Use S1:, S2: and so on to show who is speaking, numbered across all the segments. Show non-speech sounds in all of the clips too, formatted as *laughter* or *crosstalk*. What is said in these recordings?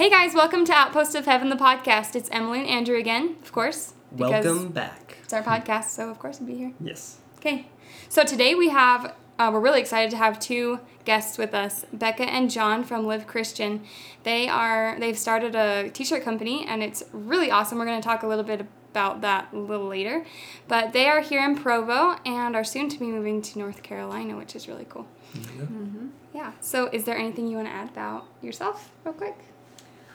S1: Hey guys, welcome to Outpost of Heaven, the podcast. It's Emily and Andrew again, of course.
S2: Welcome back.
S1: It's our podcast, so of course we'll be here.
S2: Yes.
S1: Okay. So today we have, uh, we're really excited to have two guests with us, Becca and John from Live Christian. They are, they've started a t-shirt company and it's really awesome. We're going to talk a little bit about that a little later. But they are here in Provo and are soon to be moving to North Carolina, which is really cool. Yeah. Yeah. So is there anything you want to add about yourself real quick?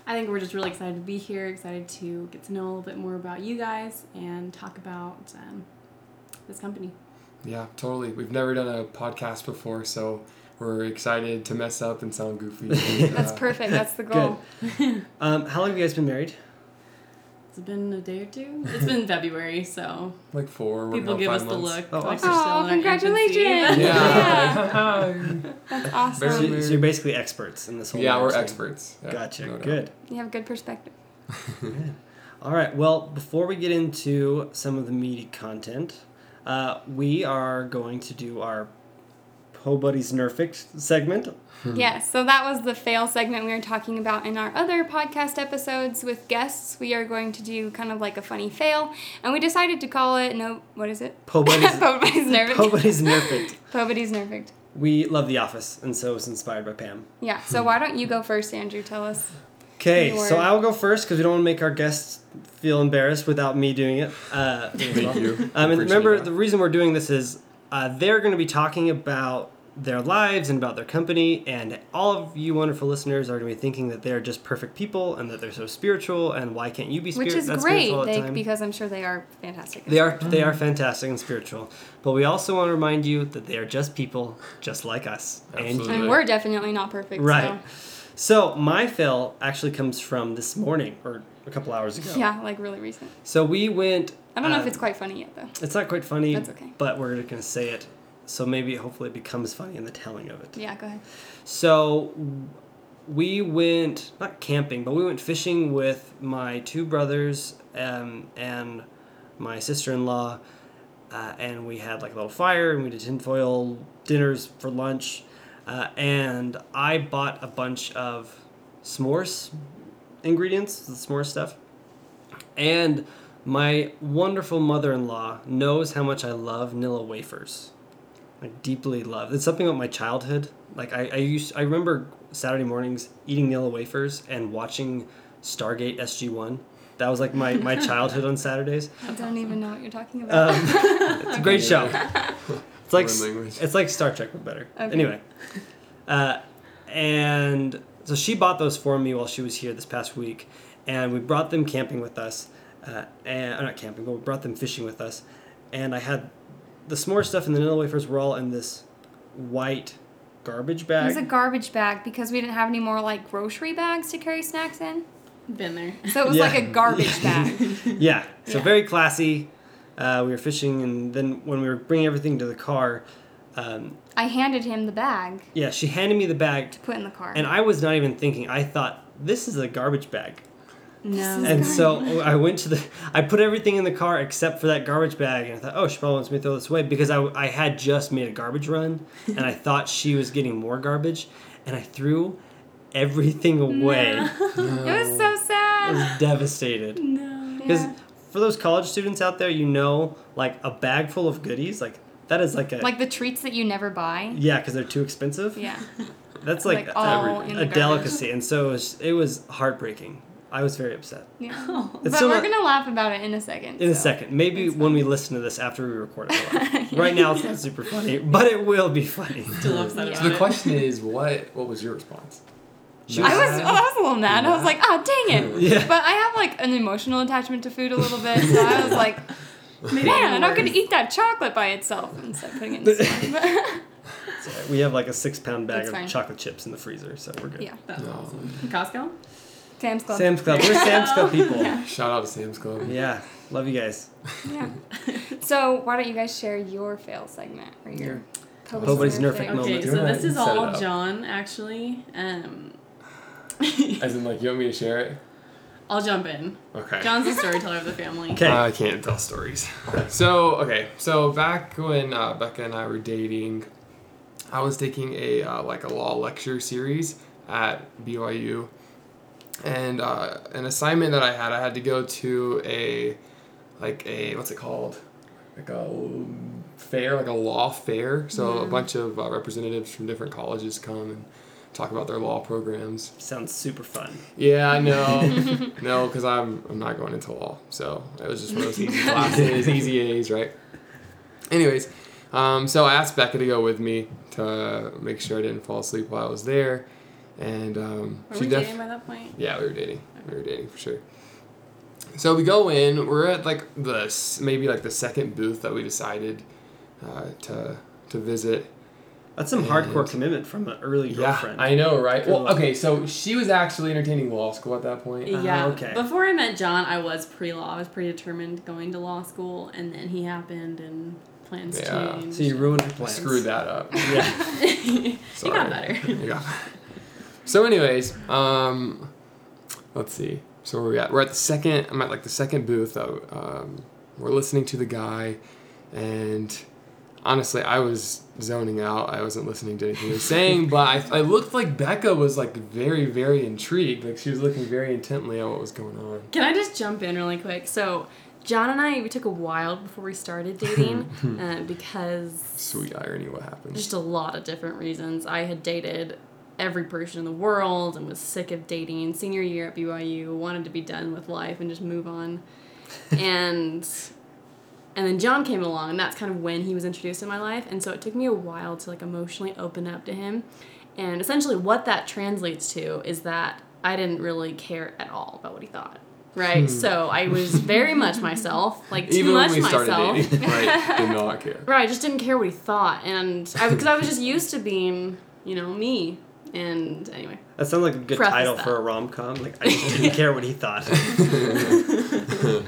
S3: I think we're just really excited to be here, excited to get to know a little bit more about you guys and talk about um, this company.
S4: Yeah, totally. We've never done a podcast before, so we're excited to mess up and sound goofy. *laughs*
S1: That's
S4: Uh,
S1: perfect. That's the *laughs* goal. *laughs*
S2: Um, how long have you guys been married?
S3: It's been a day or two. It's been *laughs* February, so
S4: Like four. we're
S3: people
S4: now
S3: give us
S4: five
S3: the look.
S2: Oh,
S3: like
S2: awesome.
S3: still
S1: Aw,
S3: in our infancy.
S1: congratulations.
S4: Yeah. *laughs*
S1: That's awesome.
S4: Very-
S2: so you're basically experts in this whole
S4: yeah, we're
S2: thing.
S4: experts. Yeah,
S2: Gotcha.
S4: no.
S2: Good.
S1: You have a good perspective. *laughs*
S2: All right. Well, before we get into some of the meaty content, uh, we are going to do our Pobody's Nerfect segment.
S1: Yes, so that was the fail segment we were talking about in our other podcast episodes with guests. We are going to do kind of like a funny fail, and we decided to call it no. What is it?
S2: Po Buddies.
S1: Po *laughs* Buddies Nerfect.
S2: po Buddies Nerfect.
S1: Pobody's Nerfect.
S2: We love The Office, and so it's inspired by Pam.
S1: Yeah. So why don't you go first, Andrew? Tell us.
S2: Okay,
S1: Your-
S2: so I'll go first because we don't want to make our guests feel embarrassed without me doing it. Uh,
S4: Thank you.
S2: Um, and remember,
S4: that.
S2: the reason we're doing this is uh, they're going to be talking about their lives and about their company, and all of you wonderful listeners are going to be thinking that they're just perfect people and that they're so spiritual, and why can't you be
S1: Which
S2: spirit-
S1: is
S2: that
S1: great,
S2: spiritual all the
S1: they,
S2: time?
S1: because I'm sure they are fantastic.
S2: They are they are fantastic and spiritual, but we also want to remind you that they are just people, just like us and
S4: Absolutely.
S2: you.
S1: and we're definitely not perfect.
S2: Right. So my fail actually comes from this morning or a couple hours ago.
S1: Yeah, like really recent.
S2: So we went.
S1: I don't know if
S2: uh,
S1: it's quite funny yet though.
S2: It's not quite funny.
S1: That's okay.
S2: But we're going to say it, so maybe hopefully it becomes funny in the telling of it.
S1: Yeah, go ahead.
S2: So we went not camping, but we went fishing with my two brothers um, and my sister-in-law, uh, and we had like a little fire, and we did tinfoil dinners for lunch, uh, and I bought a bunch of s'mores ingredients, the s'more stuff, and my wonderful mother-in-law knows how much I love Nilla wafers. I deeply love. It's something about my childhood. Like I, I used, I remember Saturday mornings eating Nilla wafers and watching Stargate SG One. That was like my, my *laughs* childhood on Saturdays.
S1: I don't even know what you're talking about.
S2: Um, *laughs* it's a great show. It's like it's like Star Trek but better.
S1: Okay.
S2: Anyway, uh, and so she bought those for me while she was here this past week, and we brought them camping with us, uh, and or not camping, but we brought them fishing with us, and I had the s'more stuff and the vanilla wafers were all in this white garbage bag.
S1: It was a garbage bag because we didn't have any more like grocery bags to carry snacks in.
S3: Been there.
S1: So it was
S2: Yeah.
S1: like a garbage *laughs* bag.
S2: Yeah, so
S1: Yeah.
S2: very classy. Uh, we were fishing, and then when we were bringing everything to the car, um,
S1: I handed him the bag
S2: yeah, she handed me the bag,
S1: to put in the car.
S2: and I was not even thinking. I thought this is a garbage bag,
S3: No.
S2: and so oh, I went to the. I put everything in the car except for that garbage bag, and I thought, oh, she probably wants me to throw this away because I, I had just made a garbage run, and I *laughs* thought she was getting more garbage, and I threw everything away. *laughs*
S1: it was so
S2: I
S1: sad.
S2: was devastated.
S3: no.
S2: Because
S1: Yeah.
S2: for those college students out there, you know, like a bag full of goodies, like that is like a
S1: Like the treats that you never buy.
S2: yeah, because they're too expensive.
S1: Yeah.
S2: That's like,
S1: Like
S2: a, a delicacy, and so it was, it was heartbreaking. I was very upset.
S1: Yeah.
S3: Oh. *laughs*
S1: but we're
S2: not-
S1: gonna laugh about it in a second.
S2: In a second, maybe
S1: it's
S2: when we listen to this after we record it. we'll *laughs* right now, it's not super funny, but it will be funny. *laughs*
S3: Still upset
S1: Yeah.
S3: about
S4: So the question is, what what was your response?
S2: She
S1: I was, oh, I was a little mad. I was like, oh, dang it.
S2: Yeah.
S1: But I have like an emotional attachment to food a little bit, so I was like, man, I'm not gonna eat that chocolate by itself instead of putting it in the salad.
S2: It's all right. We have like a six pound bag
S1: It's
S2: of
S1: fine.
S2: chocolate chips in the freezer, so we're good.
S1: yeah.
S3: That's
S4: No.
S3: awesome. Costco?
S1: Sam's Club.
S2: Sam's Club. We're Sam's Club *laughs* people.
S4: Shout out to Sam's Club.
S2: Yeah, love you guys.
S1: Yeah. So why don't you guys share your fail segment or your
S2: Your
S1: Poe's
S2: Nobody's nerfing
S1: thing?
S2: moment.
S3: Okay, so this is
S4: and set it
S3: all. John actually. Um, *laughs*
S4: As in, like, you want me to share it?
S3: I'll jump in.
S4: Okay.
S3: John's the storyteller of the family.
S2: Okay.
S4: I can't tell stories. So okay, so back when uh, Becca and I were dating, I was taking a uh, like a law lecture series at BYU, and uh, an assignment that I had, I had to go to a like a what's it called, like a fair, like a law fair. So a bunch of uh, representatives from different colleges come and talk about their law programs.
S2: Sounds super fun.
S4: Yeah, I know. *laughs* no, because I'm I'm not going into law, so it was just one of those easy *laughs* classes, easy A's, right? Anyways, um, so I asked Becca to go with me to make sure I didn't fall asleep while I was there, and um,
S3: Were
S4: she
S3: we
S4: def-
S3: dating by that point?
S4: yeah, we were dating. We were dating for sure. So we go in. We're at like the maybe like the second booth that we decided uh, to to visit.
S2: That's some
S4: And-
S2: hardcore commitment from an early girlfriend.
S4: Yeah, I know, right?
S2: Good
S4: Well,
S2: luck.
S4: okay, so she was actually entertaining law school at that point.
S2: Ah,
S3: Yeah.
S2: okay.
S3: Before I met John, I was pre-law. I was pretty determined going to law school, and then he happened, and plans
S4: Yeah.
S3: changed.
S2: so you ruined her plans.
S4: Screwed that up.
S2: Yeah. *laughs*
S3: you
S4: Sorry. *laughs*
S3: got better.
S4: Yeah. So, anyways, um, let's see. So where we at? We're at the second. I'm at like the second booth. Though. Um, we're listening to the guy, and honestly, I was zoning out. I wasn't listening to anything he was saying, *laughs* but I, I looked like Becca was like very, very intrigued. Like she was looking very intently at what was going on.
S3: Can I just jump in really quick? So, John and I, we took a while before we started dating *laughs* uh, because
S4: Sweet irony, what happened?
S3: just a lot of different reasons. I had dated every person in the world and was sick of dating. Senior year at BYU, wanted to be done with life and just move on. *laughs* and and then John came along, and that's kind of when he was introduced in my life. And so it took me a while to like emotionally open up to him. And essentially, what that translates to is that I didn't really care at all about what he thought. Right, hmm. so I was very much myself, like too
S4: Even
S3: much
S4: when we started
S3: myself.
S4: dating, *laughs* right? Did not care.
S3: Right, I just didn't care what he thought, and I because I was just used to being, you know, me. And anyway,
S2: That sounds like a good title
S3: that.
S2: for a rom com. Like I just didn't care what he thought. *laughs*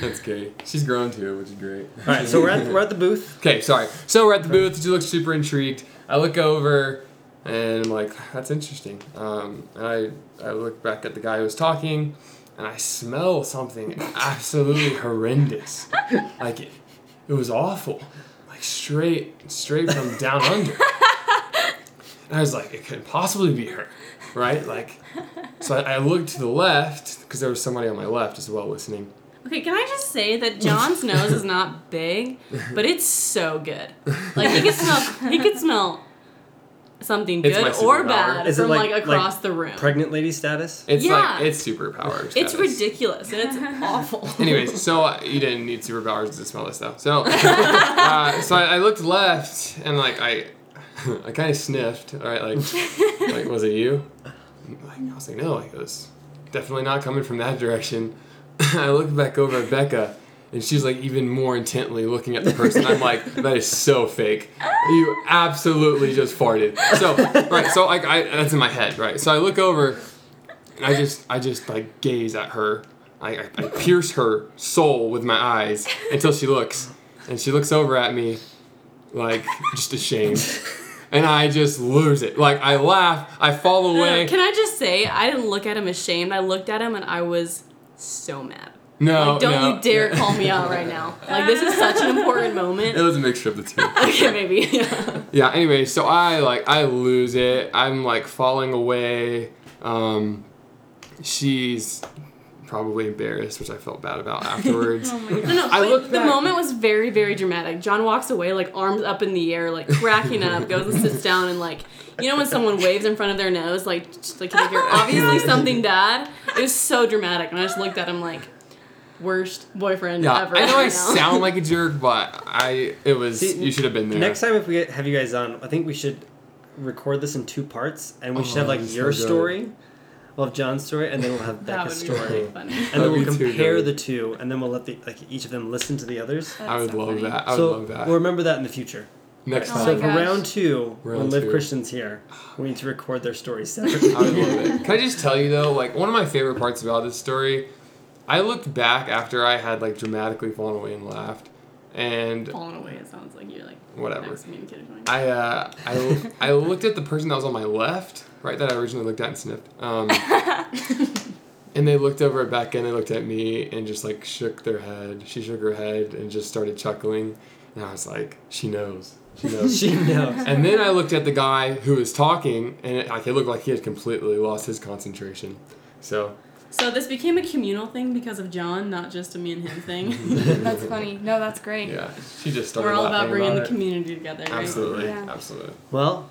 S4: That's great. She's grown too, which is great.
S2: All right, so we're at we're at the booth. *laughs*
S4: Okay, sorry. So we're at the booth. She looks super intrigued. I look over, and I'm like, "That's interesting." Um, and I I look back at the guy who was talking, and I smell something absolutely horrendous. Like it, it was awful. Like straight straight from down under. And I was like, it couldn't possibly be her, right? Like, so I, I looked to the left because there was somebody on my left as well listening.
S3: okay, can I just say that John's *laughs* nose is not big, but it's so good. Like he could smell, he could smell something
S4: It's my
S3: good or
S4: superpower.
S3: bad
S2: Is it
S3: from
S2: like-
S3: like, across
S2: like
S3: the room.
S2: Pregnant lady status.
S4: It's
S3: Yeah.
S4: like it's superpower.
S3: it's
S4: status.
S3: ridiculous and it's *laughs* awful.
S4: Anyways, so uh, you didn't need superpowers to smell this stuff. So, *laughs* uh, so I, I looked left and like I, *laughs* I kind of sniffed. Right, like, *laughs* like was it you? Like, I was like, no, like it was definitely not coming from that direction. *laughs* I looked back over at Becca. And she's like even more intently looking at the person. I'm like, that is so fake. You absolutely just farted. So right, so like I that's in my head, right? So I look over and I just I just like gaze at her. I, I, I pierce her soul with my eyes until she looks, and she looks over at me, like just ashamed, and I just lose it. Like I laugh, I fall away.
S3: Can I just say I didn't look at him ashamed. I looked at him and I was so mad.
S4: No,
S3: Like, don't
S4: no.
S3: you dare call me out right now. Like this is such an important moment.
S4: It was a mixture of the two. *laughs*
S3: Okay, maybe. Yeah. *laughs*
S4: yeah. Anyway, so I like I lose it. I'm like falling away. Um, she's probably embarrassed, which I felt bad about *laughs* afterwards. *laughs*
S3: Oh no, no.
S4: I
S3: but
S4: look
S3: the
S4: back-
S3: moment was very, very dramatic. John walks away, like arms up in the air, like cracking up, goes and sits down, and like, you know when someone waves in front of their nose, like, just, like if you're *laughs* obviously something bad. It was so dramatic, and I just looked at him like, worst boyfriend
S4: Yeah,
S3: ever.
S4: I know I sound like a jerk, but I it was
S2: See,
S4: you should have been there.
S2: Next time, if we have you guys on, I think we should record this in two parts, and we should have
S4: Oh,
S2: like your
S4: so good.
S2: story, we'll have John's story, and then we'll have *laughs*
S3: that
S2: Becca's
S3: would be
S2: story,
S3: really funny.
S2: and
S4: That'd
S2: then we'll
S4: be too
S2: compare
S4: good.
S2: the two, and then we'll let the like each of them listen to the others.
S4: I would
S3: so
S4: love
S3: funny.
S4: that. I would
S2: so
S4: love that.
S2: we'll remember that in the future.
S4: Next
S1: Oh
S4: time.
S1: my
S2: So for
S1: gosh.
S2: round two, when
S4: Round
S2: Live
S4: two.
S2: Christian's here, we need to record their stories *laughs*
S4: I would
S2: separately.
S4: love it. Can I just tell you though, like one of my favorite parts about this story, I looked back after I had like dramatically fallen away and laughed, and
S3: Falling away. It sounds like you're like
S4: Whatever.
S3: next to me and kid or something.
S4: I uh, I I *laughs* looked at the person that was on my left, right, that I originally looked at and sniffed. Um, *laughs* and they looked over at Becca and they looked at me and just like shook their head. She shook her head and just started chuckling, and I was like, she knows, she knows. *laughs*
S2: she knows.
S4: And then I looked at the guy who was talking, and it, like it looked like he had completely lost his concentration. So
S3: So this became a communal thing because of John, not just a me and him thing. *laughs*
S1: That's funny. No, that's great.
S4: yeah, she just started.
S3: We're all about
S4: laughing
S3: bringing the
S4: it.
S3: community together. Right?
S4: Absolutely,
S1: Yeah.
S4: absolutely.
S2: Well,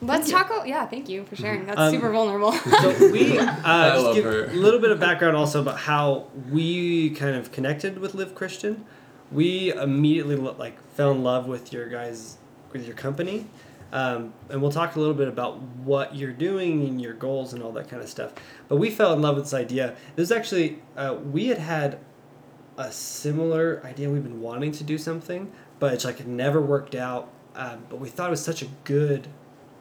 S1: Let's
S3: Thank
S1: talk. o- Yeah, thank you for sharing. That's
S2: Um,
S1: super vulnerable. *laughs*
S2: so we *laughs* uh, just give
S4: her.
S2: a little bit of background also about how we kind of connected with Live Christian. We immediately like fell in love with your guys with your company, um, and we'll talk a little bit about what you're doing and your goals and all that kind of stuff. But we fell in love with this idea. This is actually uh, we had had a similar idea. We've been wanting to do something, but it's like it never worked out. Um, but we thought it was such a good,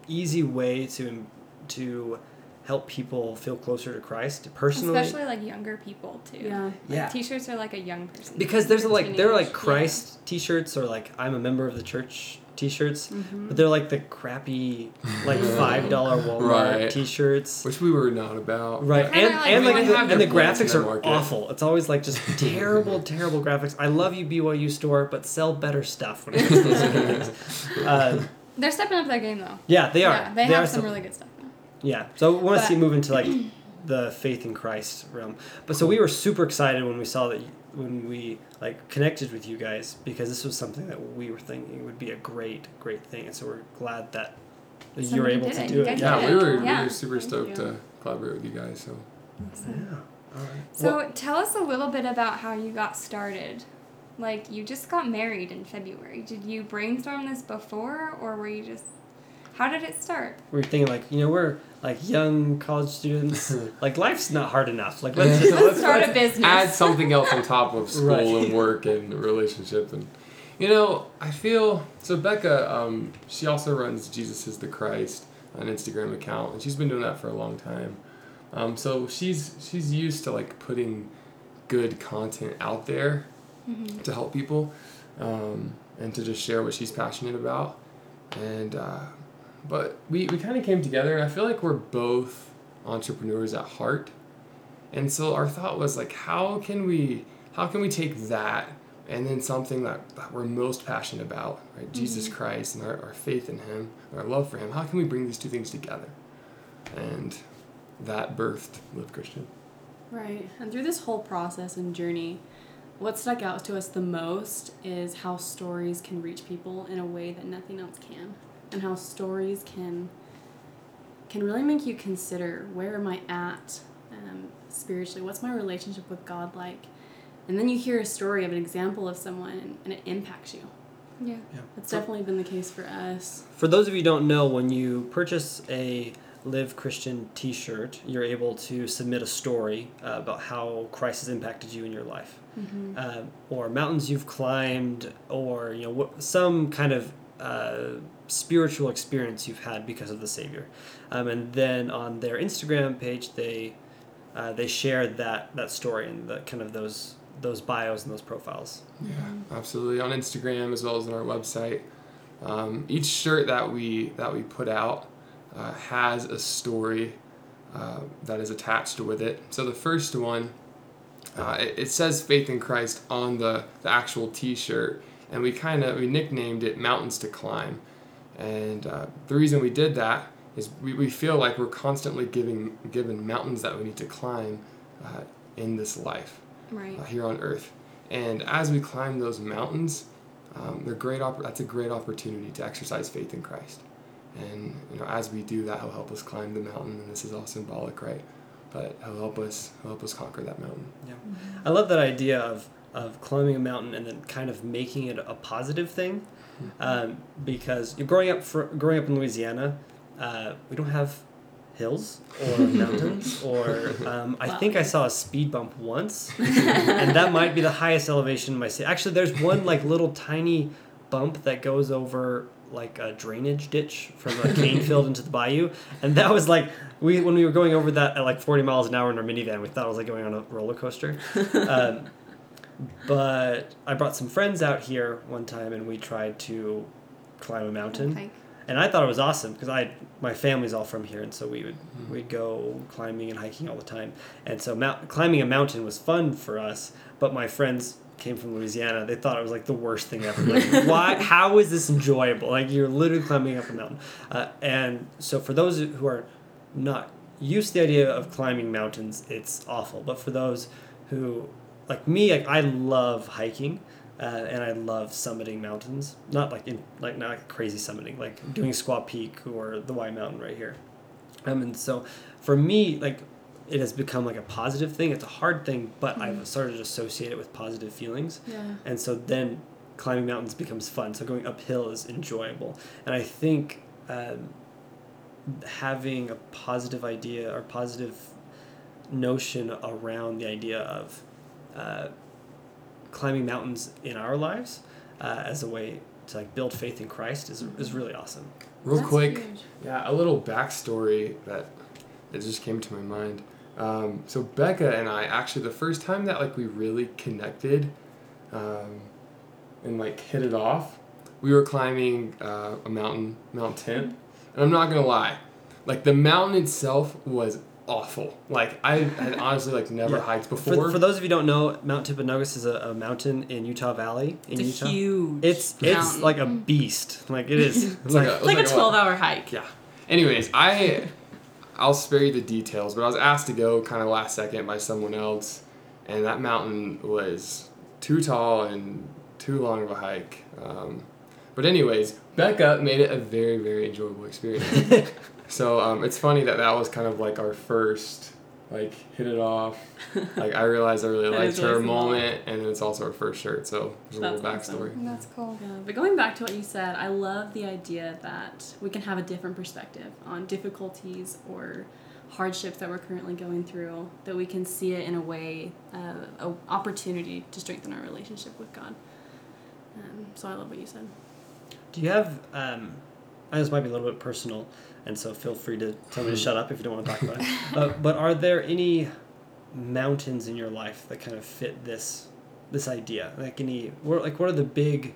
S2: easy way to to help people feel closer to Christ personally.
S1: Especially like younger people too.
S3: Yeah.
S1: Like,
S2: Yeah.
S1: T-shirts are like a young person.
S2: because there's
S1: Or
S2: like there are like
S1: teenage.
S2: Christ T-shirts or like I'm a member of the church T-shirts,
S3: Mhm.
S2: but they're like the crappy like *laughs* five dollar Walmart
S4: Right.
S2: T-shirts.
S4: Which we were not about.
S2: Right,
S1: Kinda
S2: and
S1: like
S2: and like the, and the
S4: their place in
S2: graphics are
S4: market.
S2: awful. It's always like just *laughs* terrible, terrible graphics. I love you BYU store, but sell better stuff when it comes to those *laughs* things. Uh,
S1: They're stepping up their game though.
S2: yeah, they are.
S1: Yeah, they,
S2: are
S1: have some
S2: so-
S1: really good stuff now.
S2: Yeah, so we want to see
S1: But-
S2: move into like *clears throat* the faith in Christ realm. But so we were super excited when we saw that when we like connected with you guys because this was something that we were thinking would be a great, great thing, and so we're glad that you're able to
S1: it.
S2: do
S1: You
S2: it. Yeah.
S4: Yeah,
S1: did
S4: we
S1: it.
S4: were we were super
S3: Thank
S4: stoked
S3: you.
S4: to collaborate with you guys. So
S2: Yeah. All right.
S1: So
S2: Well,
S1: tell us a little bit about how you got started. Like you just got married in February. Did you brainstorm this before, or were you just? How did it start?
S2: we were thinking like you know we're like young college students. *laughs* like life's not hard enough. Like let's just, *laughs*
S1: Let's start a business.
S4: add something else on top of school
S2: Right.
S4: and work and relationship and you know i feel so becca um, she also runs jesus is the christ an instagram account and she's been doing that for a long time um, so she's she's used to like putting good content out there
S1: Mm-hmm.
S4: to help people um, and to just share what she's passionate about. And uh, but we, we kind of came together and i feel like we're both entrepreneurs at heart. And so our thought was like how can we how can we take that and then something that, that we're most passionate about right? Jesus christ and our, our faith in him our love for him how can we bring these two things together? And that birthed live christian.
S3: Right. And through this whole process and journey, what stuck out to us the most is how stories can reach people in a way that nothing else can. And how stories can can really make you consider where am I at um, spiritually? What's my relationship with God like? And then you hear a story of an example of someone and, and it impacts you.
S1: Yeah.
S3: That's definitely been the case for us.
S2: For those of you who don't know, when you purchase a Live Christian T-shirt, you're able to submit a story uh, about how Christ has impacted you in your life,
S3: Mm-hmm.
S2: uh, or mountains you've climbed, or you know what, some kind of uh, spiritual experience you've had because of the Savior. Um, and then on their Instagram page, they uh, they share that that story and the kind of those those bios and those profiles.
S4: Yeah, absolutely. On Instagram as well as on our website, um, each shirt that we that we put out uh, has a story uh, that is attached with it. So the first one, uh, it, it says "Faith in Christ" on the the actual T-shirt, and we kind of we nicknamed it "Mountains to Climb," and uh, the reason we did that is we, we feel like we're constantly giving given mountains that we need to climb uh, in this life
S1: Right.
S4: uh, here on Earth. And as we climb those mountains, um, they're great. Opp- that's a great opportunity to exercise faith in Christ. And you know, as we do that, He'll help us climb the mountain. And this is all symbolic, right? But He'll help us. He'll help us conquer that mountain.
S2: Yeah, I love that idea of of climbing a mountain and then kind of making it a positive thing, um, because you're growing up for, growing up in Louisiana, uh, we don't have hills or *laughs* mountains or um, I think I saw a speed bump once, *laughs* and that might be the highest elevation in my city. Actually, there's one like little tiny bump that goes over like a drainage ditch from a cane field into the bayou, and that was like we when we were going over that at like forty miles an hour in our minivan, we thought it was like going on a roller coaster. *laughs* um, but I brought some friends out here one time, and we tried to climb a mountain
S1: Hike.
S2: and I thought it was awesome because I my family's all from here, and so we would
S4: Mhm.
S2: we'd go climbing and hiking all the time, and so mount, climbing a mountain was fun for us. But my friends came from Louisiana; they thought it was like the worst thing ever. Like, *laughs* why? How is this enjoyable? Like you're literally climbing up a mountain, uh, and so for those who are not used to the idea of climbing mountains, it's awful. But for those who like me, like I love hiking. Uh, and I love summiting mountains. Not like in like not like crazy summiting, like doing Squaw Peak or the Y Mountain right here. Um, and so for me, like it has become like a positive thing. It's a hard thing, but I've started to associate it with positive feelings.
S3: Yeah.
S2: And so then climbing mountains becomes fun. So going uphill is enjoyable. And I think um, having a positive idea or positive notion around the idea of uh, climbing mountains in our lives uh, as a way to like build faith in Christ is, is really awesome.
S4: Real
S3: That's
S4: quick,
S3: huge.
S4: yeah, a little backstory that that just came to my mind. Um, so Becca and I actually the first time that like we really connected, um, and like hit it off, we were climbing uh, a mountain, Mount Timp, and I'm not gonna lie, like the mountain itself was awful. Like I had honestly like never
S2: Yeah.
S4: hiked before.
S2: for those of you who don't know, Mount Timpanogos is a, a mountain in Utah Valley in
S3: It's
S2: Utah.
S3: a huge.
S2: It's it's
S3: mountain.
S2: like a beast. Like it is. *laughs*
S4: It's like a-
S3: It's like a
S4: what?
S3: 12 hour hike.
S4: Yeah. Anyways, I I'll spare you the details, but I was asked to go kind of last second by someone else, and that mountain was too tall and too long of a hike. Um, but anyways, Becca made it a very very enjoyable experience. *laughs* so um, it's funny that that was kind of like our first like hit it off. *laughs* Like I realized I really liked her
S3: really cool.
S4: moment, and it's also our first shirt. So there's a little
S3: That's awesome.
S4: backstory.
S1: That's cool.
S3: Yeah, but going back to what you said, I love the idea that we can have a different perspective on difficulties or hardships that we're currently going through. That we can see it in a way, uh, a opportunity to strengthen our relationship with God. Um, so I love what you said.
S2: Do you have? Um, and this might be a little bit personal, and so feel free to tell me to shut up if you don't want to talk about it. *laughs* Uh, but are there any mountains in your life that kind of fit this this idea? Like any, what, like what are the big?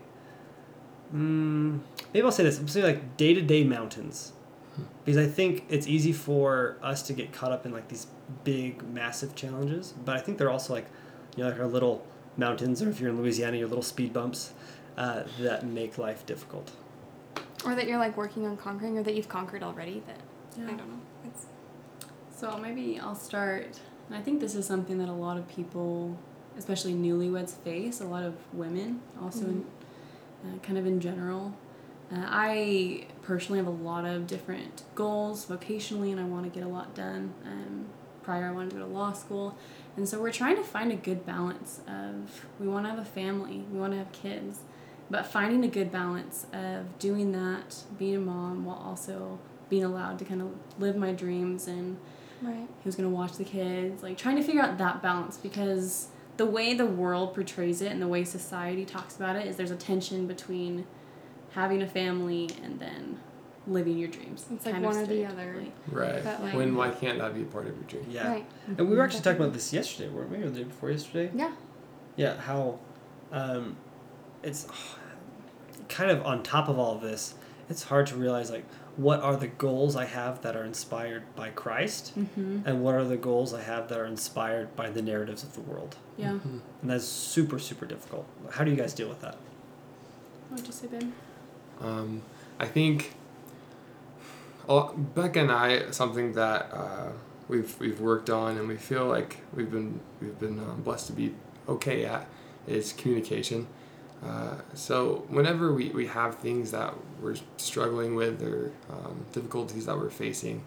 S2: Mm, maybe I'll say this. I'm saying like day to day mountains, because I think it's easy for us to get caught up in like these big, massive challenges. But I think they're also like, you know, like our little mountains, or if you're in Louisiana, your little speed bumps uh, that make life difficult.
S1: Or that you're like working on conquering, or that you've conquered already. That
S3: Yeah.
S1: I don't know. It's
S3: So maybe I'll start. And I think this is something that a lot of people, especially newlyweds, face. A lot of women, also, in, uh, kind of in general. Uh, I personally have a lot of different goals vocationally, and I want to get a lot done. Um, prior, I wanted to go to law school, and so we're trying to find a good balance of we want to have a family, we want to have kids, but finding a good balance of doing that, being a mom, while also being allowed to kind of live my dreams and
S1: right.
S3: who's going to watch the kids like trying to figure out that balance because the way the world portrays it and the way society talks about it is there's a tension between having a family and then living your dreams
S1: It's like
S3: kind of
S1: one or the other.
S3: stereotypically.
S4: Right.
S1: But, like-
S4: when why can't that be a part of your dream?
S2: Yeah.
S1: Right.
S2: And we were actually talking about this yesterday, weren't we? Or the day before yesterday?
S1: Yeah.
S2: Yeah, how um, it's kind of on top of all of this, it's hard to realize like what are the goals I have that are inspired by Christ
S3: Mm-hmm.
S2: and what are the goals I have that are inspired by the narratives of the world.
S3: Yeah.
S2: And that's super, super difficult. How do you guys deal with that?
S3: What would you say, Ben?
S4: Um, I think uh, Becca and I something that uh, we've we've worked on and we feel like we've been we've been um, blessed to be okay at is communication. Uh, so whenever we, we have things that we're struggling with or um, difficulties that we're facing,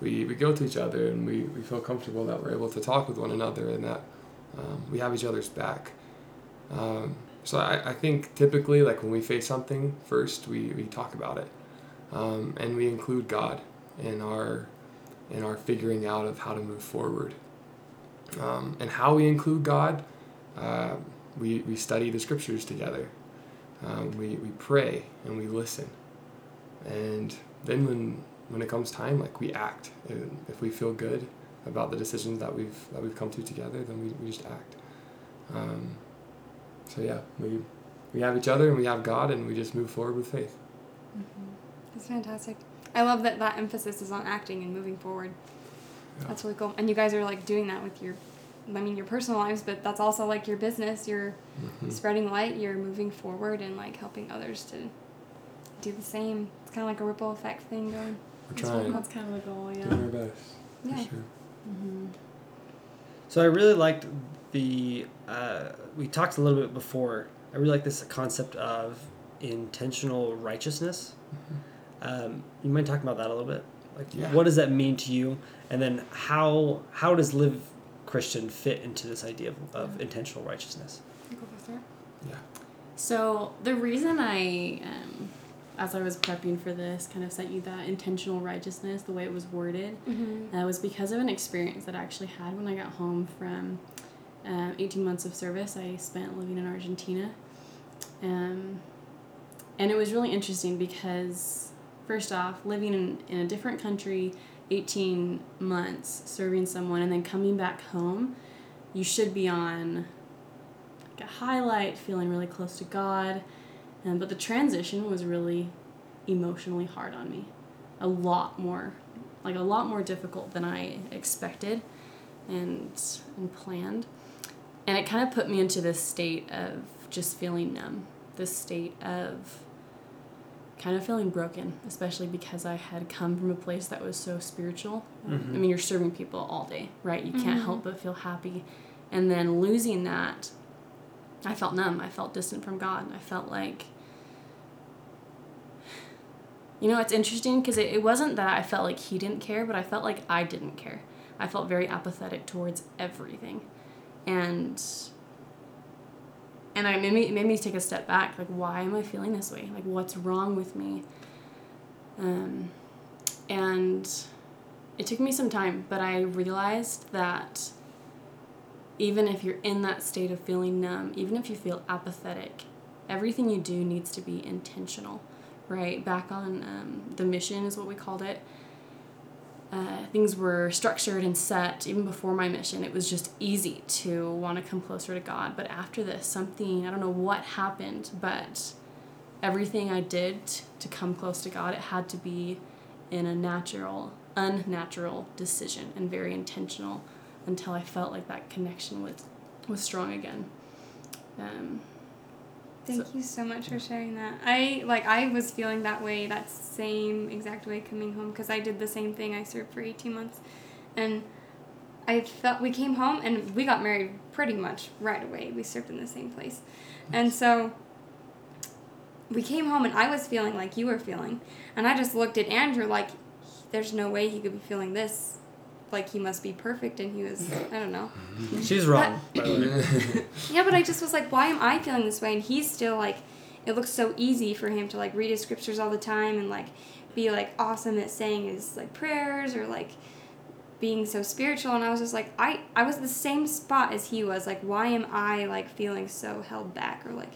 S4: we, we go to each other and we, we feel comfortable that we're able to talk with one another and that um, we have each other's back. Um, so I, I think typically like when we face something first we, we talk about it um, and we include God in our in our figuring out of how to move forward um, and how we include God uh, we, we study the scriptures together um, we, we pray and we listen. And then when when it comes time, like we act. And if we feel good about the decisions that we've that we've come to together, then we, we just act. Um, so yeah, we we have each other and we have God, and we just move forward with faith.
S1: That's fantastic. I love that that emphasis is on acting and moving forward.
S4: Yeah.
S1: That's really cool. And you guys are like doing that with your, I mean, your personal lives, but that's also like your business. You're
S4: Mhm.
S1: spreading light. You're moving forward and like helping others to do the same. It's kind of like a ripple effect thing going.
S4: We're trying,
S1: really
S3: That's kind of the goal, yeah.
S4: doing our best.
S1: Yeah.
S4: Sure.
S3: Mm-hmm.
S2: So I really liked the. Uh, we talked a little bit before. I really like this concept of intentional righteousness. Um, you mind talking about that a little bit? Like,
S4: Yeah.
S2: what does that mean to you? And then how how does live Christian fit into this idea of, of intentional righteousness?
S4: Yeah.
S3: So the reason I, um, as I was prepping for this, kind of sent you that intentional righteousness, the way it was worded,
S1: Mm-hmm.
S3: uh, was because of an experience that I actually had when I got home from um, 18 months of service. I spent living in Argentina. Um, and it was really interesting because, first off, living in, in a different country, 18 months, serving someone, and then coming back home, you should be on like a highlight, feeling really close to God. Um, but the transition was really emotionally hard on me. A lot more, like a lot more difficult than I expected and, and planned. And it kind of put me into this state of just feeling numb, this state of kind of feeling broken, especially because I had come from a place that was so spiritual.
S2: Mhm.
S3: I mean, you're serving people all day, right? You can't
S1: Mhm.
S3: help but feel happy. And then losing that, I felt numb. I felt distant from God. I felt like, you know, it's interesting because it, it wasn't that I felt like He didn't care, but I felt like I didn't care. I felt very apathetic towards everything. And and I made me, it made me take a step back. Like, why am I feeling this way? Like, what's wrong with me? Um, and it took me some time, but I realized that even if you're in that state of feeling numb, even if you feel apathetic, everything you do needs to be intentional, right? Back on um, the mission is what we called it. Uh, things were structured and set even before my mission. It was just easy to want to come closer to God. But after this, something, I don't know what happened, but everything I did to come close to God, it had to be in a natural, unnatural decision and very intentional until I felt like that connection was, was strong again. Um,
S1: Thank you so much for sharing that. I like I was feeling that way, that same exact way coming home because I did the same thing. I served for 18 months and I felt we came home and we got married pretty much right away. We served in the same place. And so we came home and I was feeling like you were feeling. And I just looked at Andrew like there's no way he could be feeling this. Like he must be perfect and he was I don't know. *laughs*
S2: She's wrong. by. *laughs*
S1: Yeah, but I just was like, why am I feeling this way? And he's still like, it looks so easy for him to like read his scriptures all the time and like be like awesome at saying his like prayers or like being so spiritual. And I was just like, I I was the same spot as he was. Like, why am I like feeling so held back or like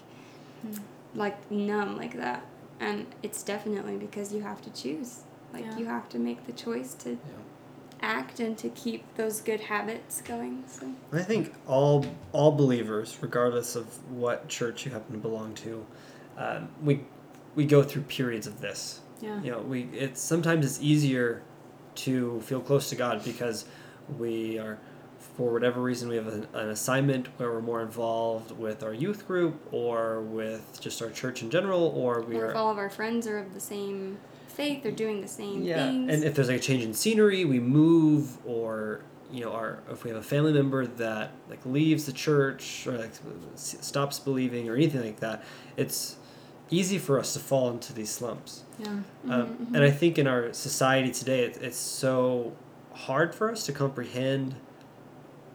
S1: hmm. like numb like that? And it's definitely because you have to choose. Like
S3: Yeah.
S1: you have to make the choice to act and to keep those good habits going. So
S2: I think all all believers, regardless of what church you happen to belong to, um, we we go through periods of this.
S3: yeah.
S2: You know, we it's sometimes it's easier to feel close to God because we are, for whatever reason, we have an, an assignment where we're more involved with our youth group or with just our church in general, or we
S1: or
S2: are
S1: if all of our friends are of the same faith, they're doing the same
S2: yeah,
S1: things.
S2: and if there's like a change in scenery, we move, or you know, our if we have a family member that like leaves the church or like stops believing or anything like that, it's easy for us to fall into these slumps.
S3: Yeah.
S2: Um, and I think in our society today, it, it's so hard for us to comprehend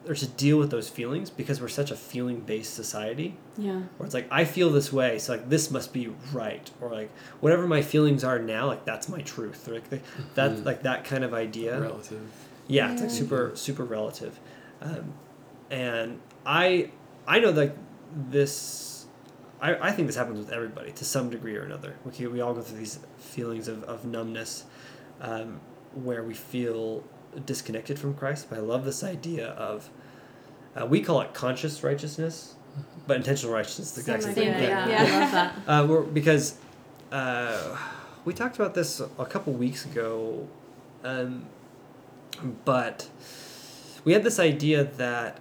S2: or to deal with those feelings because we're such a feeling based society
S3: Yeah.
S2: where it's like I feel this way, so like this must be right, or like whatever my feelings are now, like that's my truth, or like the, that
S4: Mhm.
S2: like that kind of idea.
S4: Relative.
S2: Yeah, it's like
S1: Yeah.
S2: super super relative, um, and I I know that this I, I think this happens with everybody to some degree or another. We, we all go through these feelings of, of numbness um, where we feel disconnected from Christ. But I love this idea of, uh, we call it conscious righteousness, but intentional righteousness is the exact same
S3: Same
S2: thing.
S3: idea,
S2: Yeah.
S3: yeah. I love that. *laughs*
S2: Uh, we're, because uh, we talked about this a couple weeks ago, um, but we had this idea that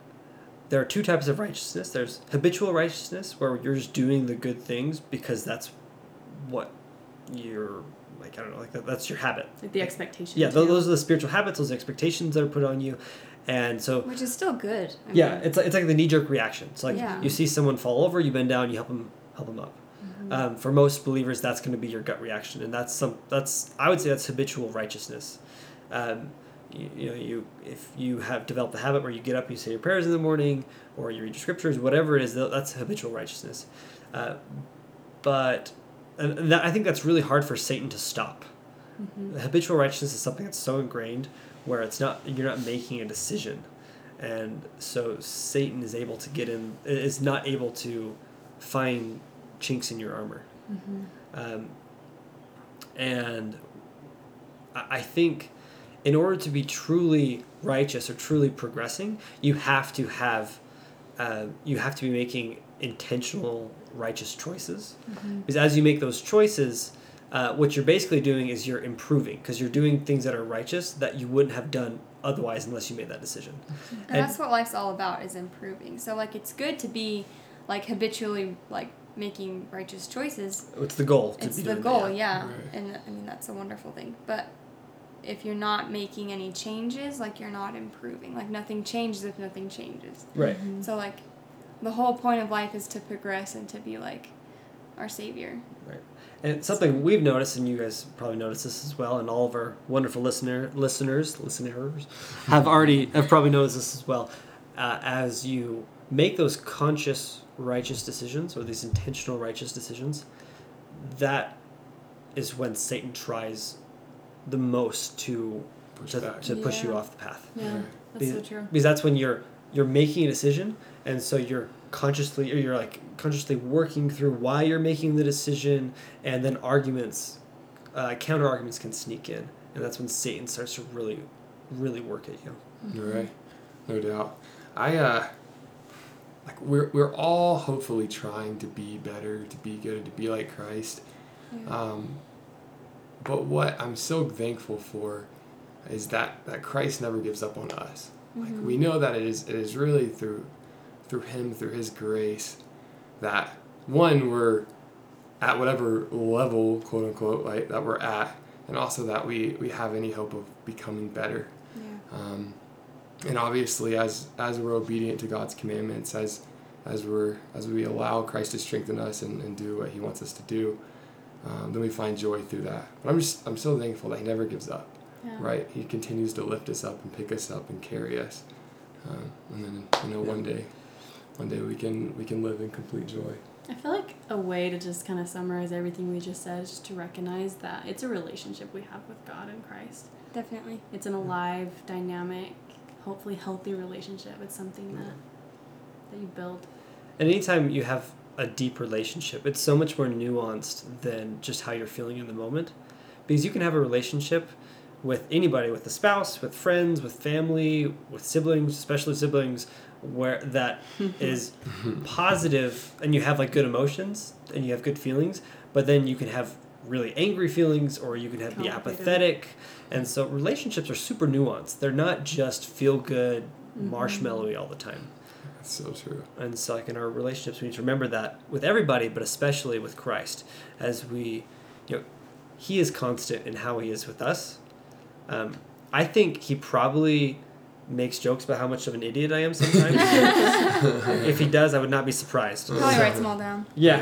S2: there are two types of righteousness. There's habitual righteousness, where you're just doing the good things because that's what you're like. I don't know, like that, that's your habit.
S3: Like the expectation.
S2: Yeah,
S3: too.
S2: those, those are the spiritual habits, those expectations that are put on you, and so
S1: Which is still good. I
S2: yeah,
S1: mean,
S2: it's like, it's like the knee jerk reaction. It's like
S1: Yeah.
S2: you see someone fall over, you bend down, you help them help them up. Um, for most believers, that's going to be your gut reaction, and that's some that's I would say that's habitual righteousness. Um, you, you know, you if you have developed the habit where you get up, you say your prayers in the morning, or you read your scriptures, whatever it is, that's habitual righteousness. Uh, but and that, I think that's really hard for Satan to stop. Habitual righteousness is something that's so ingrained where it's not you're not making a decision, and so Satan is able to get in is not able to find chinks in your armor. Um, and I I think in order to be truly righteous or truly progressing, you have to have uh, you have to be making intentional righteous choices. Because as you make those choices, uh, what you're basically doing is you're improving because you're doing things that are righteous that you wouldn't have done otherwise unless you made that decision.
S1: And that's what life's all about is improving. So like it's good to be like habitually like making righteous choices.
S2: It's the goal. To
S1: It's
S2: be
S1: the
S2: doing
S1: goal,
S2: that,
S1: yeah.
S4: Right.
S1: And I mean that's a wonderful thing. But if you're not making any changes, like you're not improving. Like nothing changes if nothing changes.
S2: Right.
S1: So like the whole point of life is to progress and to be like our savior.
S2: Right. And something we've noticed, and you guys probably noticed this as well, and all of our wonderful listener listeners listeners have already have probably noticed this as well. Uh, as you make those conscious righteous decisions or these intentional righteous decisions, that is when Satan tries the most to
S4: Push
S2: to,
S4: back.
S2: to push you off the path
S3: Yeah, that's so true.
S2: because that's when you're you're making a decision and so you're consciously or you're like consciously working through why you're making the decision and then arguments uh, counter arguments can sneak in and that's when satan starts to really really work at you
S4: You're right. No doubt. I uh like we're we're all hopefully trying to be better, to be good, to be like Christ. Um but what I'm so thankful for is that that Christ never gives up on us. Like we know that it is it is really through through him, through his grace that one we're at whatever level, quote unquote, like that we're at, and also that we we have any hope of becoming better.
S1: Yeah.
S4: Um, and obviously, as as we're obedient to God's commandments, as as we're as we allow Christ to strengthen us and, and do what He wants us to do, um, then we find joy through that. But I'm just I'm so thankful that He never gives up.
S3: Yeah.
S4: Right? He continues to lift us up and pick us up and carry us, um, and then you know one day, one day we can we can live in complete joy.
S3: I feel like a way to just kind of summarize everything we just said is just to recognize that it's a relationship we have with God and Christ.
S1: Definitely.
S3: It's an alive, dynamic, hopefully healthy relationship. It's something that that you build.
S2: and anytime you have a deep relationship it's so much more nuanced than just how you're feeling in the moment because you can have a relationship with anybody with a spouse with friends with family with siblings especially siblings where that *laughs* is positive and you have like good emotions and you have good feelings but then you can have really angry feelings or you can have be apathetic. And so relationships are super nuanced. They're not just feel good marshmallowy all the time.
S4: That's so true.
S2: and so, like in our relationships, we need to remember that with everybody, but especially with Christ, as we, you know, He is constant in how He is with us. Um, I think He probably makes jokes about how much of an idiot I am sometimes. *laughs* if He does, I would not be surprised.
S1: Probably writes them all down.
S2: Yeah,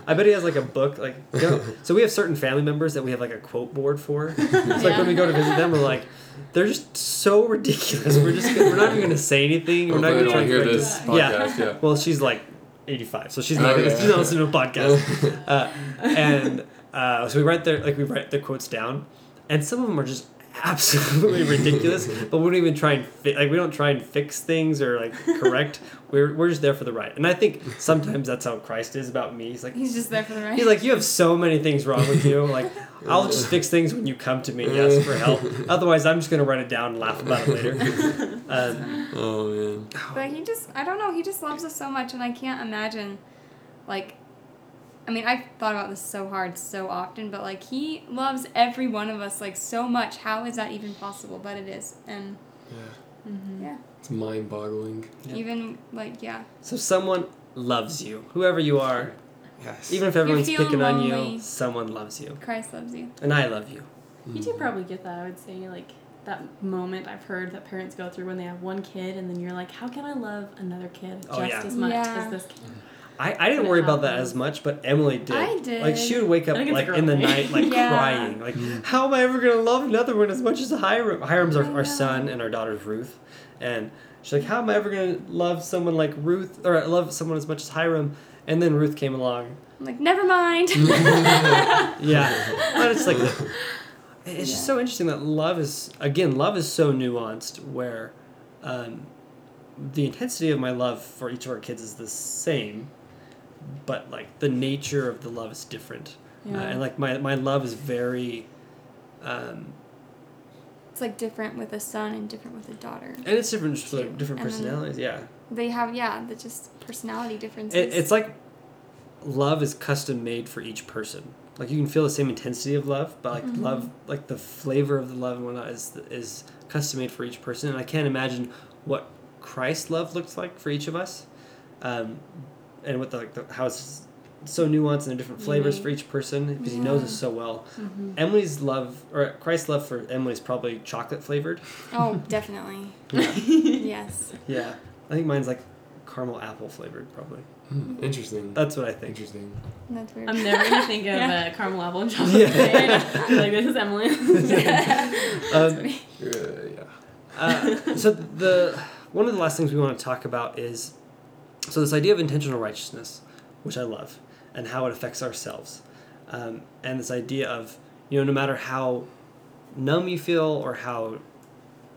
S2: *laughs* I bet he has like a book. Like, you know, so we have certain family members that we have like a quote board for. It's like when we go to visit them, we're like, they're just so ridiculous. We're just we're not even gonna say anything. We're not gonna
S4: try
S2: to
S4: hear this
S2: it. Yeah.
S4: Yeah.
S2: Well, she's like 85, so she's not
S4: Okay.
S2: gonna, she's not listening to a podcast. *laughs* Uh, and uh, so we write their like we write the quotes down, and some of them are just *laughs* absolutely ridiculous. but we don't even try and fi- like we don't try and fix things or like correct. we *laughs* we're we're just there for the ride. And I think sometimes that's how Christ is about me. He's like
S1: He's just there for the ride.
S2: he's like you have so many things wrong with you. Like I'll just fix things when you come to me and ask for help. Otherwise, I'm just gonna write it down and laugh about it later. *laughs* Um,
S4: Oh man.
S1: But he just, I don't know, he just loves us so much, and I can't imagine, like, I mean, I've thought about this so hard so often, but like, he loves every one of us, like, so much. How is that even possible? But it is. And
S4: Yeah. Mm-hmm.
S1: yeah,
S4: It's mind boggling.
S2: Yeah.
S1: even, like, yeah.
S2: so someone loves you, whoever you are.
S4: Yes.
S2: Even if everyone's
S1: feeling
S2: picking on you, someone loves you,
S1: Christ loves you.
S2: and I love you.
S3: You do probably get that, I would say, like that moment I've heard that parents go through when they have one kid and then you're like, how can I love another kid just
S2: Oh, yeah.
S3: as much
S1: Yeah.
S3: as this kid? Mm.
S2: I, I didn't worry about that as much, but Emily did.
S1: I did.
S2: Like she would wake up
S3: I think it's a
S2: like in the night, like *laughs*
S1: Yeah.
S2: crying. Like, how am I ever gonna love another one as much as Hiram? Hiram's our, our son, and our daughter's Ruth. And she's like, how am I ever gonna love someone like Ruth, or love someone as much as Hiram? And then Ruth came along.
S1: I'm like, never mind. *laughs*
S2: Yeah, *laughs* but it's like, it's just so interesting that love is again, love is so nuanced. Where, um, the intensity of my love for each of our kids is the same, but like the nature of the love is different. Uh, and like my, my love is very um,
S1: it's like different with a son and different with a daughter.
S2: and it's different for
S1: Cute.
S2: different personalities yeah
S1: They have, yeah, the just personality differences.
S2: it, it's like love is custom made for each person like you can feel the same intensity of love but like
S1: Mhm.
S2: love like the flavor of the love and whatnot is is custom made for each person and i can't imagine what christ love looks like for each of us um, and with the, like the how it's so nuanced and the different flavors
S3: Unique.
S2: for each person because he knows
S1: Yeah.
S2: us so well
S3: Mm-hmm.
S2: emily's love or christ's love for emily is probably chocolate flavored
S1: oh, *laughs* definitely.
S2: yeah *laughs*
S1: Yes.
S2: Yeah, I think mine's like caramel apple flavored, probably.
S4: Hmm, Interesting.
S2: That's what I think.
S4: Interesting.
S1: That's weird.
S3: I'm never gonna think of *laughs*
S1: Yeah.
S3: uh, caramel apple and chocolate.
S2: Yeah.
S3: like this is Emily.
S2: Um,
S4: Uh, yeah.
S2: uh, so the one of the last things we want to talk about is so this idea of intentional righteousness, which I love, and how it affects ourselves, um, and this idea of you know no matter how numb you feel or how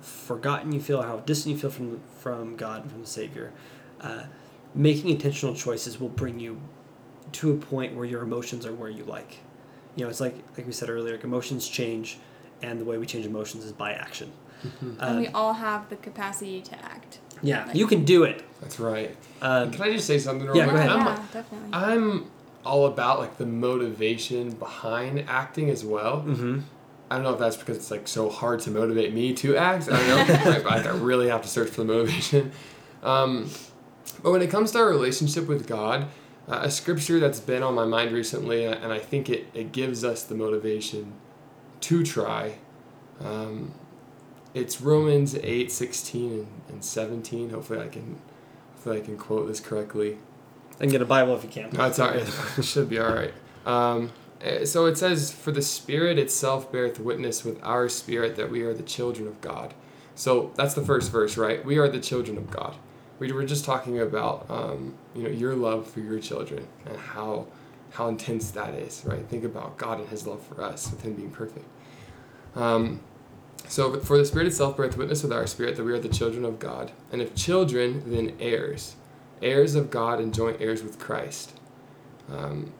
S2: forgotten you feel, or how distant you feel from from God and from the Savior, uh, making intentional choices will bring you to a point where your emotions are where you like. You know, it's like like we said earlier, like emotions change, and the way we change emotions is by action.
S1: and
S2: Uh,
S1: we all have the capacity to act.
S2: Yeah,
S1: like-
S2: you can do it.
S4: That's right.
S2: Um,
S4: Can I just say something? real
S2: Yeah,
S4: quick?
S2: go ahead.
S4: I'm,
S1: yeah, definitely.
S4: I'm all about like the motivation behind acting as well.
S2: mhm.
S4: I don't know if that's because it's like so hard to motivate me to act. I don't know. *laughs* like, like I really have to search for the motivation. Um, but when it comes to our relationship with God, uh, a scripture that's been on my mind recently, uh, and I think it, it gives us the motivation to try. Um, it's Romans 8, 16 and, and 17. Hopefully I can hopefully I can quote this correctly.
S2: And get a Bible if you can.
S4: No, it's all right. *laughs* It should be all right. Um, eh, so it says, For the Spirit itself beareth witness with our spirit that we are the children of God. So that's the first verse, right? We are the children of God. We were just talking about, um, you know, your love for your children and how how intense that is, right? Think about God and His love for us, with Him being perfect. Um, so for the Spirit itself beareth witness with our spirit that we are the children of God, and if children, then heirs, heirs of God and joint heirs with Christ. Um,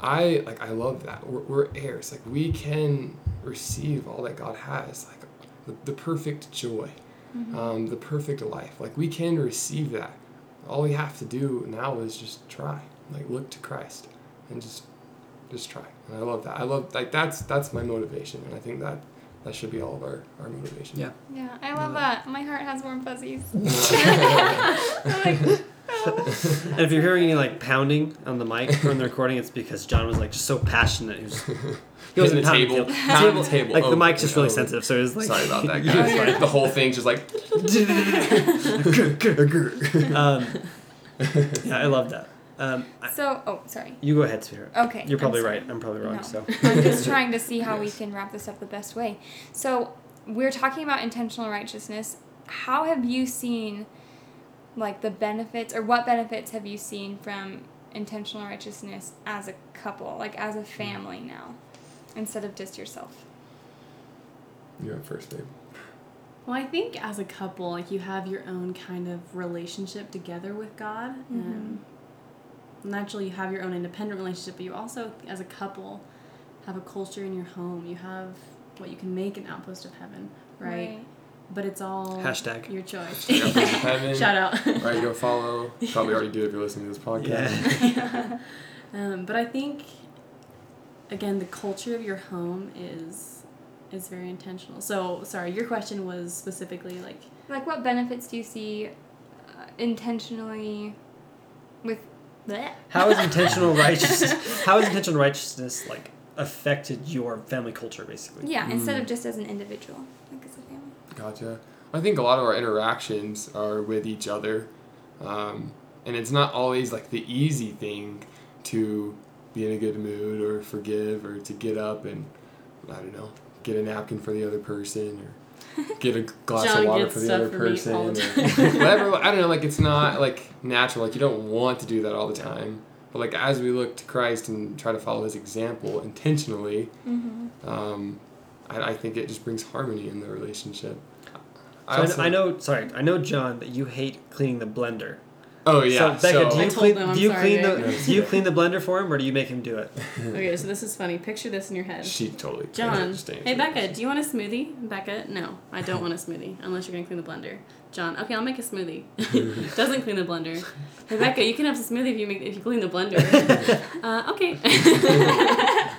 S4: I like I love that we're, we're heirs. Like we can receive all that God has, like the, the perfect joy,
S1: Mm-hmm.
S4: um, the perfect life. Like we can receive that. All we have to do now is just try. Like look to Christ and just just try. And I love that. I love like that's that's my motivation, and I think that that should be all of our our motivation.
S2: Yeah.
S1: yeah, I love that. My heart has warm fuzzies. *laughs* *laughs*
S2: And if you're hearing any like pounding on the mic from the recording, it's because John was like just so passionate. He was *laughs* he wasn't
S4: the
S2: pounding
S4: table,
S2: the
S4: pounding the table.
S2: Like the mic's just
S4: and
S2: really
S4: over.
S2: sensitive, so it was like
S4: Sorry about that,
S2: You're
S4: guys.
S2: fine.
S4: Like, the whole thing's just like.
S2: um, yeah, I love that. Um,
S1: So, oh, sorry.
S2: you go ahead, sweetheart.
S1: Okay.
S2: You're
S1: I'm
S2: probably right. I'm probably wrong.
S1: No.
S2: So
S1: I'm just *laughs* trying to see how we can wrap this up the best way. So, we're talking about intentional righteousness. How have you seen, like, the benefits, or what benefits have you seen from intentional righteousness as a couple, like, as a family now, instead of just yourself?
S4: You're up first, babe.
S3: Well, I think as a couple, like you have your own kind of relationship together with God. Um, naturally, you have your own independent relationship, but you also, as a couple, have a culture in your home. You have what you can make an outpost of heaven, right? But it's all
S2: Hashtag.
S3: your choice.
S4: Outpost of heaven. *laughs*
S3: Shout out.
S4: Right, go follow. *laughs* Probably already do if you're listening to this podcast.
S2: Yeah. *laughs*
S3: Um, but I think, again, the culture of your home is is very intentional. So, sorry, your question was specifically like
S1: Like, what benefits do you see uh, intentionally with that?
S2: How is intentional *laughs* righteousness? How has intentional righteousness like affected your family culture, basically?
S1: Yeah, instead of just as an individual, like as a family.
S4: Gotcha. I think a lot of our interactions are with each other, um, and it's not always like the easy thing to be in a good mood or forgive or to get up and I don't know get a napkin for the other person or get a glass
S3: John
S4: of water for the other person or
S3: the *laughs*
S4: whatever. I don't know. Like it's not like natural. Like you don't want to do that all the time. But like as we look to Christ and try to follow His example intentionally,
S1: Mm-hmm.
S4: um, I, I think it just brings harmony in the relationship.
S2: So I,
S4: also-
S2: I know. Sorry, I know, John, that you hate cleaning the blender.
S4: Oh yeah.
S2: So Becca, do you clean?
S3: them
S2: do you
S3: sorry,
S2: clean the? Do you clean the blender for him, or do you make him do it? *laughs*
S3: okay, so this is funny. Picture this in your head.
S4: she totally. can't
S3: John,
S4: understand
S3: hey
S4: it.
S3: Becca, do you want a smoothie? Becca, no, I don't want a smoothie unless you're gonna clean the blender. John, okay, I'll make a smoothie. *laughs* Doesn't clean the blender. Hey Becca, you can have some smoothie if you make if you clean the blender. *laughs* uh, okay.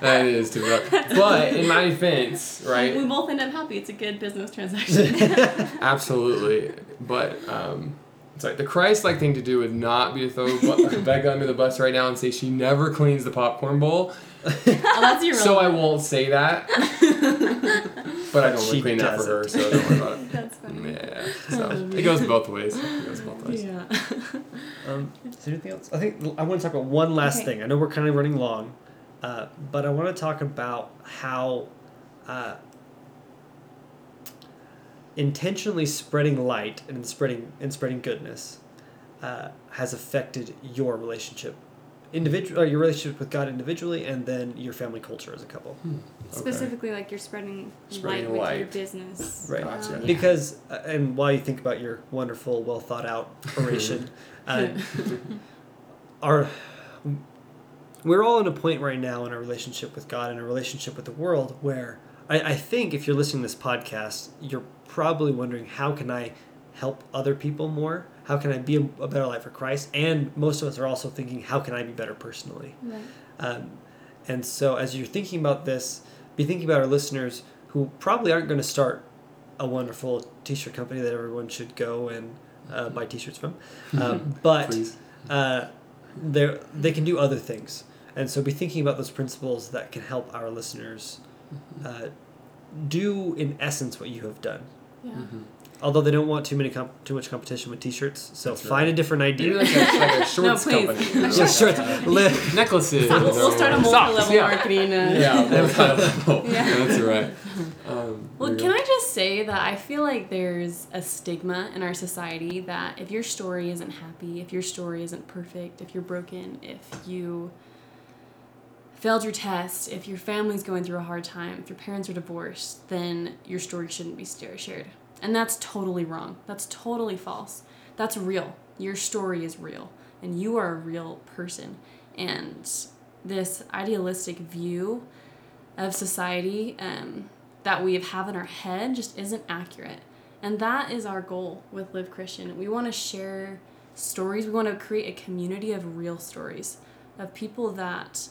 S4: That is too rough. But in my defense, right?
S3: We both end up happy. It's a good business transaction.
S4: Absolutely. But um, it's like the Christ-like thing to do would not be to throw Bu- *laughs* Becca under the bus right now and say she never cleans the popcorn bowl.
S3: oh, that's your
S4: So I won't say that. *laughs* but I don't
S2: She
S4: clean that for her, so don't worry about it.
S1: That's funny.
S4: Yeah. So *laughs* it goes both ways. It goes both ways.
S3: Yeah.
S2: Um, is there anything else? I think I want to talk about one last
S1: Okay.
S2: thing. I know we're kind of running long, uh, but I want to talk about how uh, intentionally spreading light and spreading and spreading goodness uh, has affected your relationship, individual, or your relationship with God individually, and then your family culture as a couple.
S1: Specifically, like you're spreading,
S4: Spreading
S1: light with your business.
S2: Right.
S4: Gotcha.
S3: Um,
S2: Because, uh, and while you think about your wonderful, well thought out *laughs* oration, *laughs* uh, our we're all in a point right now in our relationship with God and a relationship with the world where I, I think if you're listening to this podcast, you're probably wondering how can I help other people more? How can I be a, a better life for Christ? And most of us are also thinking, how can I be better personally?
S1: Right.
S2: Um, and so, as you're thinking about this, be thinking about our listeners who probably aren't going to start a wonderful t-shirt company that everyone should go and uh, buy t-shirts from. *laughs* Um, but uh, they they can do other things, and so be thinking about those principles that can help our listeners uh, do, in essence, what you have done.
S3: Yeah.
S2: Although they don't want too many comp- too much competition with t-shirts, so
S4: That's
S2: find
S4: right.
S2: a different
S4: Maybe
S2: idea.
S4: like a, like a *laughs* shorts
S3: please.
S4: company. *laughs*
S2: yeah, shorts. Li-
S4: Necklaces.
S3: We'll, we'll start a
S4: or
S3: multi-level
S4: socks, yeah.
S3: marketing. Uh,
S4: Yeah, *laughs* multi-level.
S1: Yeah.
S4: That's right. Um,
S3: Well, can. I just say that I feel like there's a stigma in our society that if your story isn't happy, if your story isn't perfect, if you're broken, if you failed your test, if your family's going through a hard time, if your parents are divorced, then your story shouldn't be shared. And that's totally wrong. That's totally false. That's real. Your story is real, and you are a real person. And this idealistic view of society um, that we have in our head just isn't accurate. And that is our goal with Live Christian. We want to share stories, we want to create a community of real stories, of people that,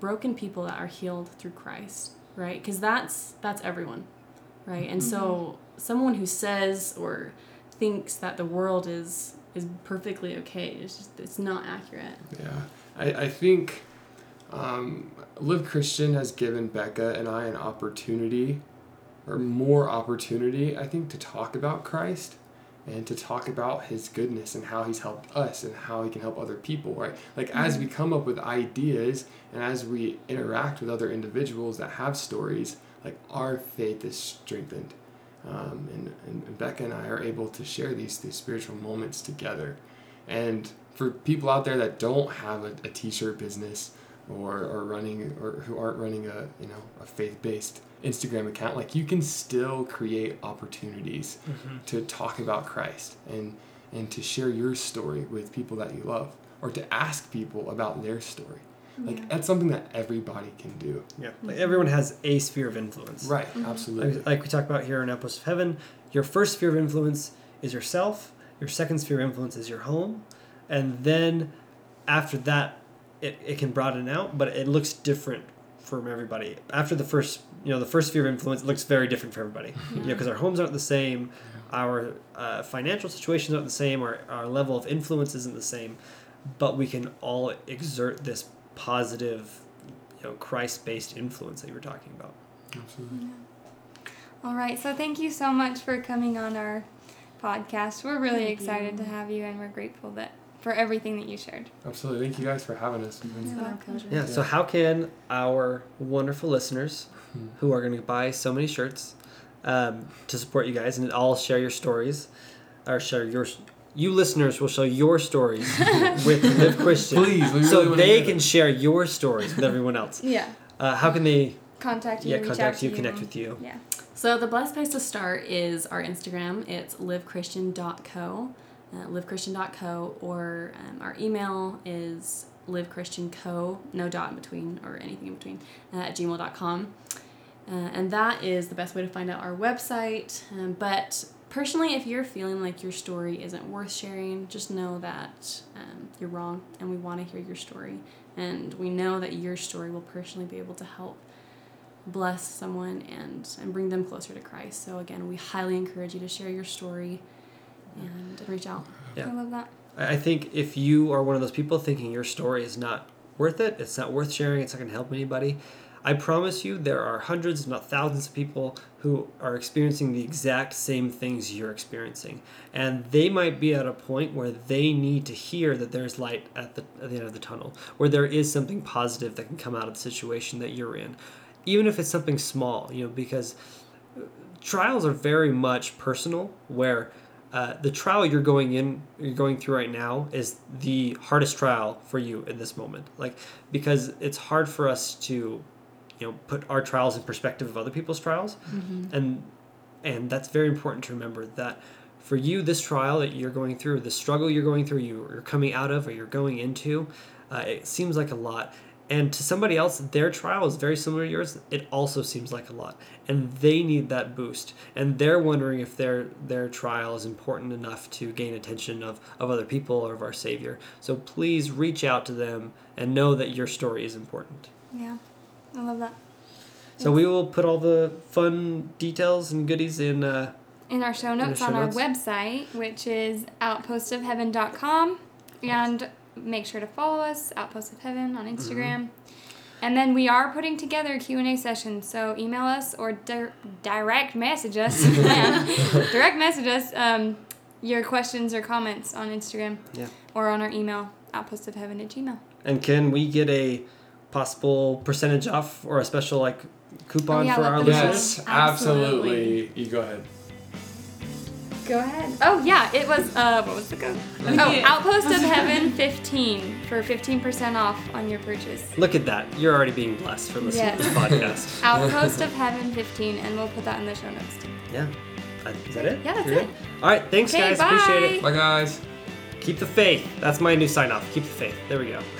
S3: broken people that are healed through Christ, right? Because that's, that's everyone, right? And so someone who says or thinks that the world is is perfectly okay is just it's not accurate.
S4: Yeah, I, I think um, Live Christian has given Becca and I an opportunity, or more opportunity, I think, to talk about Christ and to talk about His goodness and how He's helped us and how He can help other people, right? Like, as we come up with ideas and as we interact with other individuals that have stories, like, our faith is strengthened. Um, and, and Becca and I are able to share these, these spiritual moments together. And for people out there that don't have a, a t-shirt business, or, or running or who aren't running a you know a faith-based Instagram account like you can still create opportunities mm-hmm. to talk about Christ and and to share your story with people that you love or to ask people about their story. Like that's something that everybody can do.
S2: Yeah, like mm-hmm. everyone has a sphere of influence.
S4: right. Mm-hmm. Absolutely.
S2: Like, like we talk about here in Outpost of Heaven, your first sphere of influence is yourself. Your second sphere of influence is your home, and then after that, it, it can broaden out, but it looks different from everybody. After the first, you know, the first sphere of influence looks very different for everybody. You know, because our homes aren't the same, our uh, financial situations aren't the same, our our level of influence isn't the same, but we can all exert this positive, you know, Christ-based influence that you were talking about.
S4: absolutely
S1: All right, so thank you so much for coming on our podcast. We're really
S3: Thank
S1: excited
S3: you.
S1: to have you, and we're grateful that for everything that you shared.
S4: absolutely thank you guys for having us
S3: It's been our pleasure.
S2: Yeah, so how can our wonderful listeners *laughs* who are going to buy so many shirts um, to support you guys and all share your stories or share your you listeners will share your stories *laughs* with Live Christian
S4: Please, we really
S2: so they can
S4: it.
S2: share your stories with everyone else.
S1: Yeah.
S2: Uh, how can they
S1: Contact you.
S2: yeah
S1: reach
S2: contact
S1: out to
S2: you, connect with you?
S1: Yeah.
S3: So the best place to start is our Instagram. It's livechristian.co, uh, livechristian.co, or um, our email is livechristianco, no dot in between or anything in between, uh, at gmail.com. Uh, and that is the best way to find out our website. Um, but personally, if you're feeling like your story isn't worth sharing, just know that um, you're wrong and we want to hear your story. And we know that your story will personally be able to help bless someone and, and bring them closer to Christ. So, again, we highly encourage you to share your story and reach out.
S2: Yeah.
S1: I love that.
S2: I I think if you are one of those people thinking your story is not worth it, it's not worth sharing, it's not going to help anybody, I promise you there are hundreds, if not thousands of people who are experiencing the exact same things you're experiencing. And they might be at a point where they need to hear that there's light at the, at the end of the tunnel, where there is something positive that can come out of the situation that you're in. Even if it's something small, you know, because uh, trials are very much personal where uh, the trial you're going in you're going through right now is the hardest trial for you in this moment. Like because it's hard for us to you know put our trials in perspective of other people's trials. And and that's very important to remember that for you this trial that you're going through the struggle you're going through you, you're coming out of or you're going into uh, it seems like a lot and to somebody else their trial is very similar to yours it also seems like a lot and they need that boost and they're wondering if their their trial is important enough to gain attention of, of other people or of our savior so please reach out to them and know that your story is important
S1: Yeah. I love that.
S2: so we will put all the fun details and goodies in uh,
S1: in our show notes
S2: show
S1: on our website, which is outpostofheaven.com. And make sure to follow us, Outpost of Heaven, on Instagram. And then we are putting together a Q&A session, so email us or di- direct message us. *laughs* direct message us um, your questions or comments on Instagram
S2: yeah
S1: or on our email, outpost of heaven at gmail.
S2: And can we get a possible percentage off or a special like coupon
S1: Oh, yeah,
S2: for our listeners?
S4: yes
S3: Absolutely.
S4: absolutely you go ahead
S1: Go ahead. Oh yeah, it was uh what was the code? Oh,
S3: Yeah.
S1: Outpost of Heaven 15 for 15% off on your purchase.
S2: Look at that. You're already being blessed for listening to this podcast. *laughs*
S1: Outpost of Heaven 15 and we'll put that in the show notes too.
S2: Yeah. Uh, Is that it?
S1: Yeah, that's
S2: You're
S1: it.
S2: good? All right. Thanks,
S1: Okay,
S2: guys. Appreciate it.
S1: bye.
S4: bye guys
S2: Keep the faith. That's my new sign off. Keep the faith. There we go. *laughs*